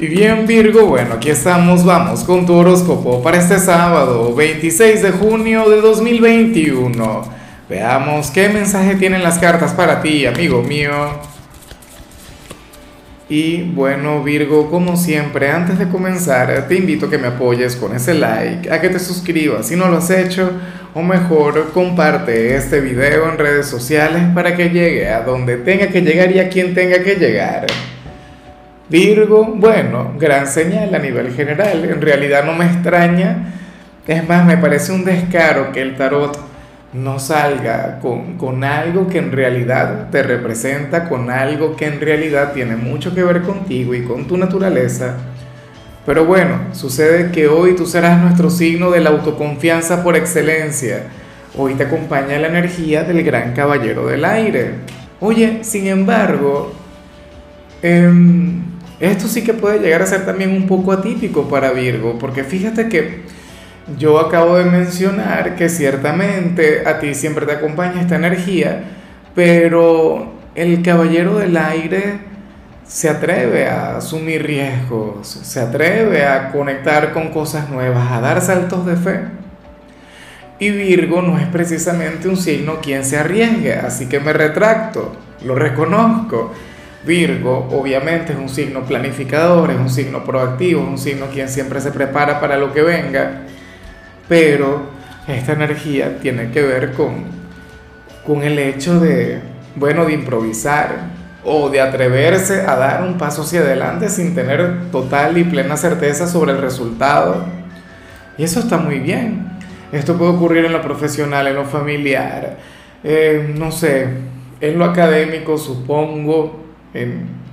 Y bien Virgo, bueno, aquí estamos, vamos con tu horóscopo para este sábado 26 de junio de 2021. Veamos qué mensaje tienen las cartas para ti, amigo mío. Y bueno Virgo, como siempre, antes de comenzar, te invito a que me apoyes con ese like, a que te suscribas si no lo has hecho, o mejor, comparte este video en redes sociales para que llegue a donde tenga que llegar y a quien tenga que llegar. Virgo, bueno, gran señal a nivel general. En realidad no me extraña. Es más, me parece un descaro que el tarot no salga con, con, algo que en realidad te representa, con algo que en realidad tiene mucho que ver contigo y con tu naturaleza. Pero bueno, sucede que hoy tú serás nuestro signo de la autoconfianza por excelencia. Hoy te acompaña la energía del gran caballero del aire. Oye, sin embargo, eh, esto sí que puede llegar a ser también un poco atípico para Virgo, porque fíjate que yo acabo de mencionar que ciertamente a ti siempre te acompaña esta energía, pero el caballero del aire se atreve a asumir riesgos, se atreve a conectar con cosas nuevas, a dar saltos de fe. Y Virgo no es precisamente un signo quien se arriesgue, así que me retracto, lo reconozco. Virgo obviamente es un signo planificador, es un signo proactivo, es un signo quien siempre se prepara para lo que venga, pero esta energía tiene que ver con, con el hecho de, bueno, de improvisar o de atreverse a dar un paso hacia adelante sin tener total y plena certeza sobre el resultado. Y eso está muy bien. Esto puede ocurrir en lo profesional, en lo familiar, eh, no sé, en lo académico, supongo en,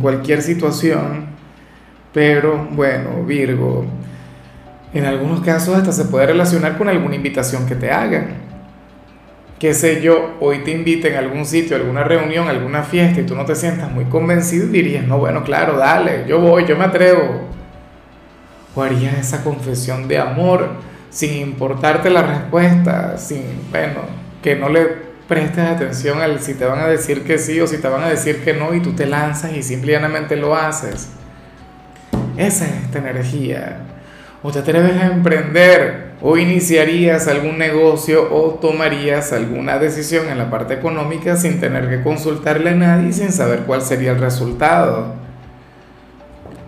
cualquier situación, pero bueno, Virgo, en algunos casos hasta se puede relacionar con alguna invitación que te hagan. Qué sé yo, hoy te inviten a algún sitio, a alguna reunión, a alguna fiesta y tú no te sientas muy convencido y dirías, no, bueno, claro, dale, yo voy, yo me atrevo. O harías esa confesión de amor sin importarte la respuesta, sin, bueno, que no le prestes atención al si te van a decir que sí o si te van a decir que no y tú te lanzas y simplemente lo haces. Esa es esta energía. O te atreves a emprender o iniciarías algún negocio o tomarías alguna decisión en la parte económica sin tener que consultarle a nadie y sin saber cuál sería el resultado.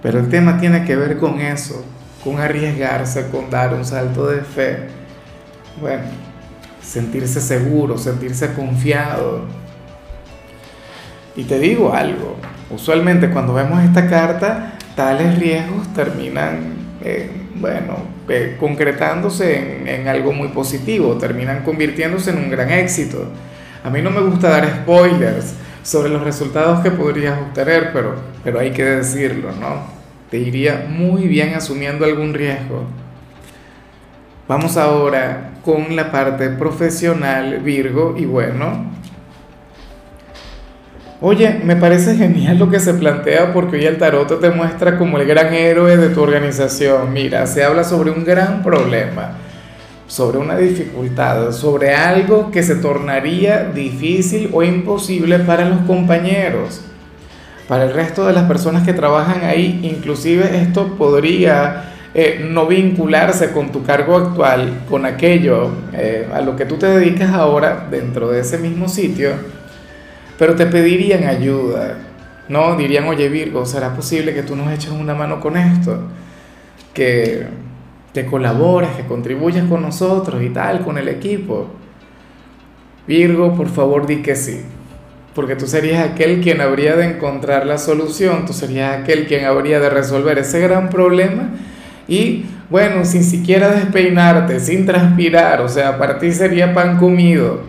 Pero el tema tiene que ver con eso, con arriesgarse, con dar un salto de fe. Bueno, sentirse seguro, sentirse confiado. Y te digo algo, usualmente cuando vemos esta carta, tales riesgos terminan, eh, bueno, eh, concretándose en, en, algo muy positivo, terminan convirtiéndose en un gran éxito. A mí no me gusta dar spoilers sobre los resultados que podrías obtener, pero, pero hay que decirlo, ¿no? Te iría muy bien asumiendo algún riesgo. Vamos ahora con la parte profesional, Virgo, y bueno. Oye, me parece genial lo que se plantea porque hoy el tarot te muestra como el gran héroe de tu organización. Mira, se habla sobre un gran problema, sobre una dificultad, sobre algo que se tornaría difícil o imposible para los compañeros. Para el resto de las personas que trabajan ahí, inclusive esto podría eh, no vincularse con tu cargo actual, con aquello eh, a lo que tú te dedicas ahora dentro de ese mismo sitio, pero te pedirían ayuda, ¿no? Dirían, oye Virgo, ¿será posible que tú nos eches una mano con esto? Que, que colabores, que contribuyas con nosotros y tal, con el equipo. Virgo, por favor, di que sí. Porque tú serías aquel quien habría de encontrar la solución, tú serías aquel quien habría de resolver ese gran problema y bueno, sin siquiera despeinarte, sin transpirar, o sea, para ti sería pan comido.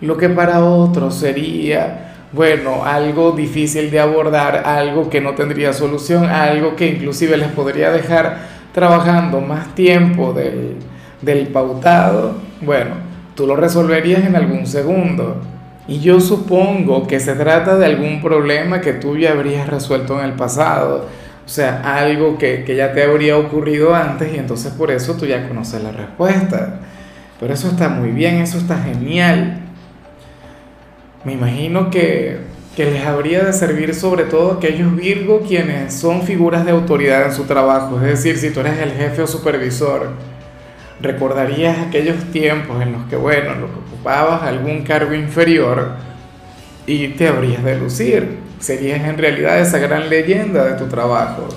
Lo que para otros sería, bueno, algo difícil de abordar, algo que no tendría solución, algo que inclusive les podría dejar trabajando más tiempo del, del pautado, bueno, tú lo resolverías en algún segundo. Y yo supongo que se trata de algún problema que tú ya habrías resuelto en el pasado o sea, algo que, ya te habría ocurrido antes y entonces por eso tú ya conoces la respuesta. Pero eso está muy bien, eso está genial. Me imagino que, que les habría de servir sobre todo aquellos Virgo quienes son figuras de autoridad en su trabajo, es decir, si tú eres el jefe o supervisor, recordarías aquellos tiempos en los que, bueno, lo que ocupabas algún cargo inferior y te habrías de lucir, serías en realidad esa gran leyenda de tu trabajo.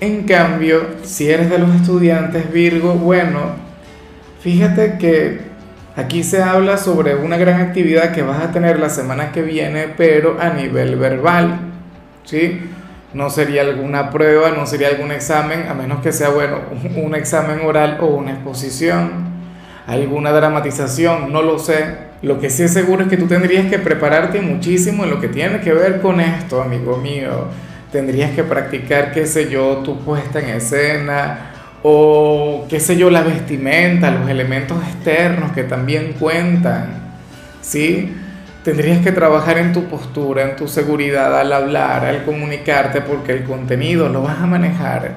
En cambio, si eres de los estudiantes Virgo, bueno, fíjate que aquí se habla sobre una gran actividad que vas a tener la semana que viene, pero a nivel verbal, ¿sí? No sería alguna prueba, no sería algún examen, a menos que sea, bueno, un examen oral o una exposición, alguna dramatización, no lo sé. Lo que sí es seguro es que tú tendrías que prepararte muchísimo en lo que tiene que ver con esto, amigo mío tendrías que practicar, qué sé yo, tu puesta en escena o qué sé yo, la vestimenta, los elementos externos que también cuentan, ¿sí? Tendrías que trabajar en tu postura, en tu seguridad al hablar, al comunicarte, porque el contenido lo vas a manejar.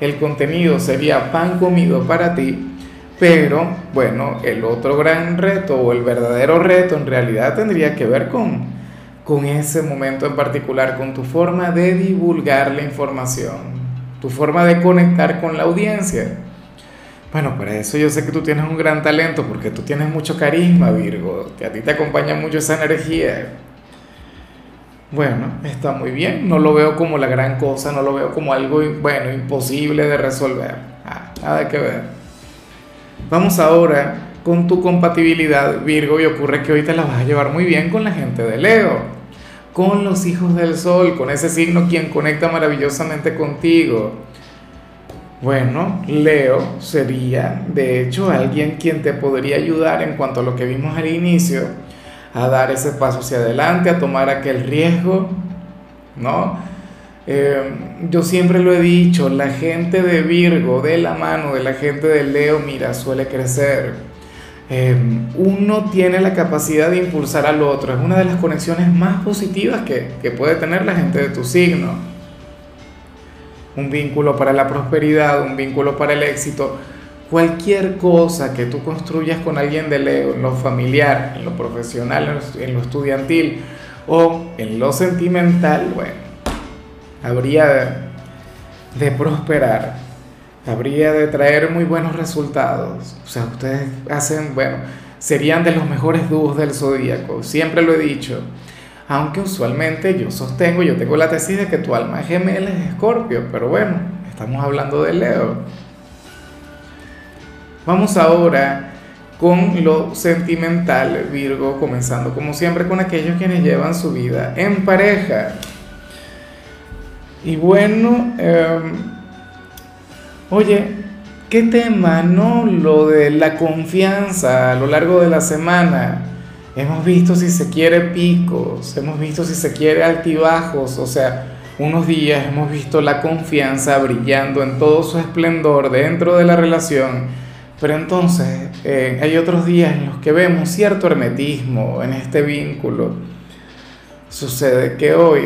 El contenido sería pan comido para ti, pero bueno, el otro gran reto o el verdadero reto en realidad tendría que ver con con ese momento en particular, con tu forma de divulgar la información, tu forma de conectar con la audiencia. Bueno, para eso yo sé que tú tienes un gran talento, porque tú tienes mucho carisma, Virgo, que a ti te acompaña mucho esa energía. Bueno, está muy bien, no lo veo como la gran cosa, no lo veo como algo, bueno, imposible de resolver. Ah, nada que ver. Vamos ahora con tu compatibilidad, Virgo, y ocurre que hoy te la vas a llevar muy bien con la gente de Leo con los hijos del sol, con ese signo quien conecta maravillosamente contigo. Bueno, Leo sería de hecho alguien quien te podría ayudar en cuanto a lo que vimos al inicio, a dar ese paso hacia adelante, a tomar aquel riesgo, ¿no? Eh, yo siempre lo he dicho, la gente de Virgo, de la mano de la gente de Leo, mira, suele crecer Em, uno tiene la capacidad de impulsar al otro. Es una de las conexiones más positivas que, que puede tener la gente de tu signo. Un vínculo para la prosperidad, un vínculo para el éxito. Cualquier cosa que tú construyas con alguien de Leo, en lo familiar, en lo profesional, en lo estudiantil o en lo sentimental, bueno, habría de, prosperar habría de traer muy buenos resultados. O sea, ustedes hacen, bueno, serían de los mejores dúos del zodíaco, siempre lo he dicho. Aunque usualmente yo sostengo, yo tengo la tesis de que tu alma gemela es Escorpio, pero bueno, estamos hablando de Leo. Vamos ahora con lo sentimental, Virgo, comenzando como siempre con aquellos quienes llevan su vida en pareja. Y bueno, eh, Oye, ¿qué tema, no? Lo de la confianza a lo largo de la semana. Hemos visto si se quiere picos, hemos visto si se quiere altibajos, o sea, unos días hemos visto la confianza brillando en todo su esplendor dentro de la relación, pero entonces eh, hay otros días en los que vemos cierto hermetismo en este vínculo. Sucede que hoy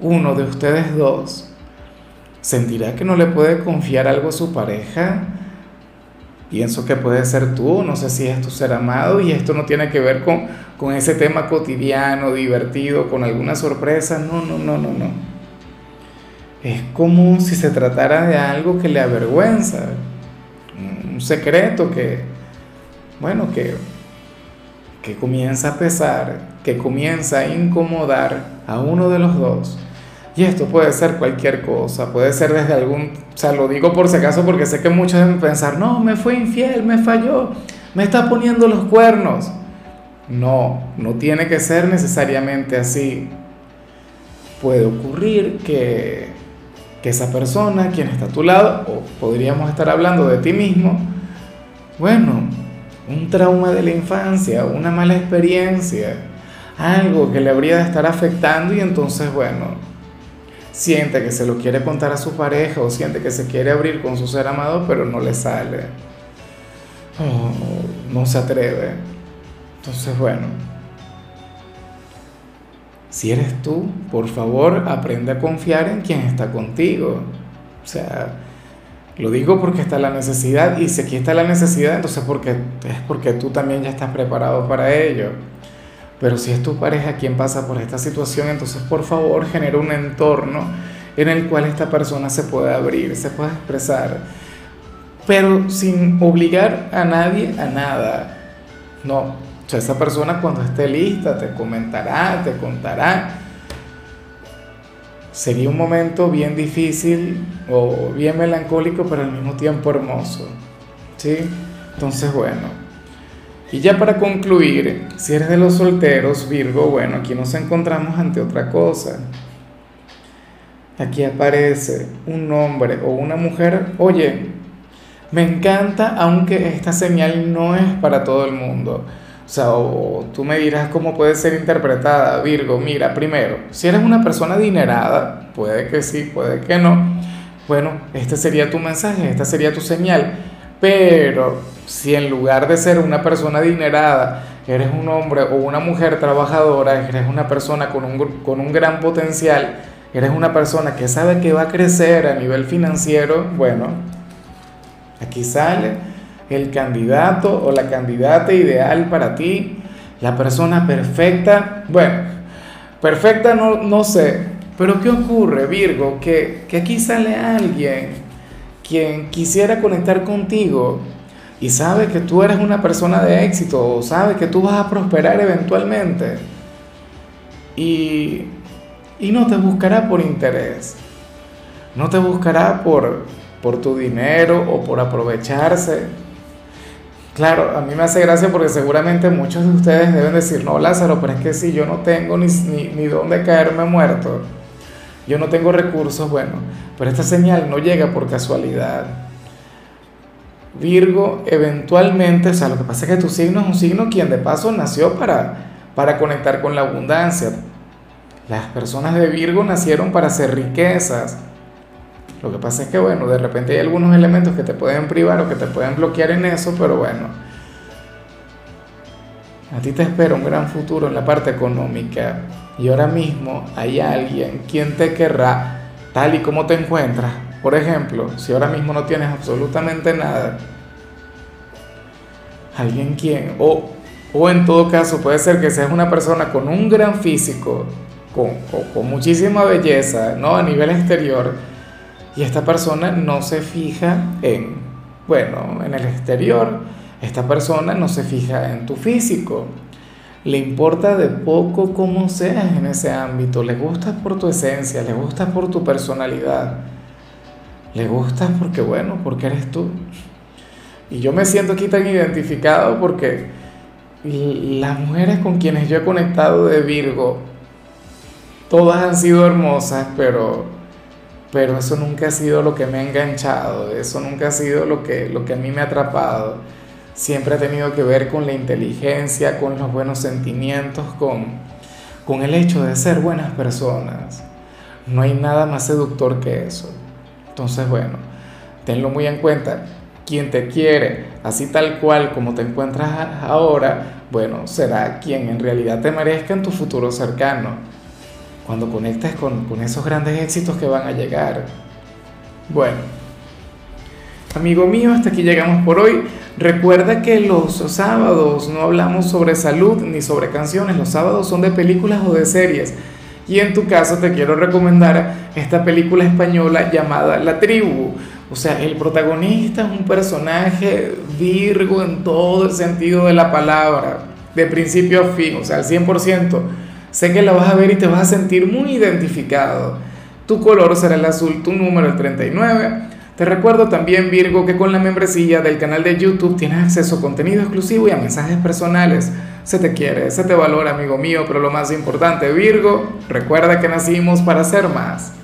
uno de ustedes dos sentirá que no le puede confiar algo a su pareja. Pienso que puede ser tú, no sé si es tu ser amado y esto no tiene que ver con, con ese tema cotidiano, divertido, con alguna sorpresa. No, no, no, no, no. Es como si se tratara de algo que le avergüenza, un secreto que, bueno, que, que comienza a pesar, que comienza a incomodar a uno de los dos. Y esto puede ser cualquier cosa, puede ser desde algún, o sea, lo digo por si acaso porque sé que muchos deben pensar, no, me fue infiel, me falló, me está poniendo los cuernos. No, no tiene que ser necesariamente así. Puede ocurrir que, que esa persona, quien está a tu lado, o podríamos estar hablando de ti mismo, bueno, un trauma de la infancia, una mala experiencia, algo que le habría de estar afectando y entonces, bueno, siente que se lo quiere contar a su pareja o siente que se quiere abrir con su ser amado, pero no le sale. no se atreve. Entonces, bueno, si eres tú, por favor, aprende a confiar en quien está contigo. O sea, lo digo porque está la necesidad y si aquí está la necesidad, entonces porque, es porque tú también ya estás preparado para ello. Pero si es tu pareja quien pasa por esta situación, entonces por favor genera un entorno en el cual esta persona se pueda abrir, se pueda expresar, pero sin obligar a nadie a nada. No, esa persona cuando esté lista te comentará, te contará. Sería un momento bien difícil o bien melancólico, pero al mismo tiempo hermoso. ¿Sí? Entonces, bueno. Y ya para concluir, si eres de los solteros, Virgo, bueno, aquí nos encontramos ante otra cosa. Aquí aparece un hombre o una mujer, oye, me encanta, aunque esta señal no es para todo el mundo. O sea, tú me dirás cómo puede ser interpretada, Virgo. Mira, primero, si eres una persona adinerada, puede que sí, puede que no. Bueno, este sería tu mensaje, esta sería tu señal. Pero si en lugar de ser una persona adinerada, eres un hombre o una mujer trabajadora, eres una persona con un, con un gran potencial, eres una persona que sabe que va a crecer a nivel financiero, bueno, aquí sale el candidato o la candidata ideal para ti, la persona perfecta, bueno, perfecta no, no sé, pero ¿qué ocurre, Virgo? Que, que aquí sale alguien quien quisiera conectar contigo y sabe que tú eres una persona de éxito o sabe que tú vas a prosperar eventualmente y y no te buscará por interés, no te buscará por, por tu dinero o por aprovecharse. Claro, a mí me hace gracia porque seguramente muchos de ustedes deben decir, no, Lázaro, pero es que si yo no tengo ni, ni, ni dónde caerme muerto, yo no tengo recursos, bueno, pero esta señal no llega por casualidad. Virgo, eventualmente, o sea, lo que pasa es que tu signo es un signo quien de paso nació para, para conectar con la abundancia, las personas de Virgo nacieron para hacer riquezas. Lo que pasa es que, bueno, de repente hay algunos elementos que te pueden privar o que te pueden bloquear en eso, pero bueno, a ti te espera un gran futuro en la parte económica y ahora mismo hay alguien quien te querrá tal y como te encuentras. Por ejemplo, si ahora mismo no tienes absolutamente nada, alguien quien, o, o en todo caso puede ser que seas una persona con un gran físico, con, muchísima belleza, ¿no? A nivel exterior, y esta persona no se fija en, bueno, en el exterior, esta persona no se fija en tu físico, le importa de poco cómo seas en ese ámbito, le gustas por tu esencia, le gustas por tu personalidad, le gustas porque, bueno, porque eres tú. Y yo me siento aquí tan identificado porque las mujeres con quienes yo he conectado de Virgo, todas han sido hermosas, pero, pero eso nunca ha sido lo que me ha enganchado, eso nunca ha sido lo que, lo que a mí me ha atrapado. Siempre ha tenido que ver con la inteligencia, con los buenos sentimientos, con, con el hecho de ser buenas personas. No hay nada más seductor que eso. Entonces, bueno, tenlo muy en cuenta. Quien te quiere, así tal cual como te encuentras ahora, bueno, será quien en realidad te merezca en tu futuro cercano cuando conectes con, esos grandes éxitos que van a llegar. Bueno, amigo mío, hasta aquí llegamos por hoy. Recuerda que los sábados no hablamos sobre salud ni sobre canciones, los sábados son de películas o de series. Y en tu caso te quiero recomendar esta película española llamada La Tribu. O sea, el protagonista es un personaje virgo en todo el sentido de la palabra, de principio a fin, o sea, al 100%. Sé que la vas a ver y te vas a sentir muy identificado. Tu color será el azul, tu número el 39. Te recuerdo también, Virgo, que con la membresía del canal de YouTube tienes acceso a contenido exclusivo y a mensajes personales. Se te quiere, se te valora, amigo mío, pero lo más importante, Virgo, recuerda que nacimos para ser más.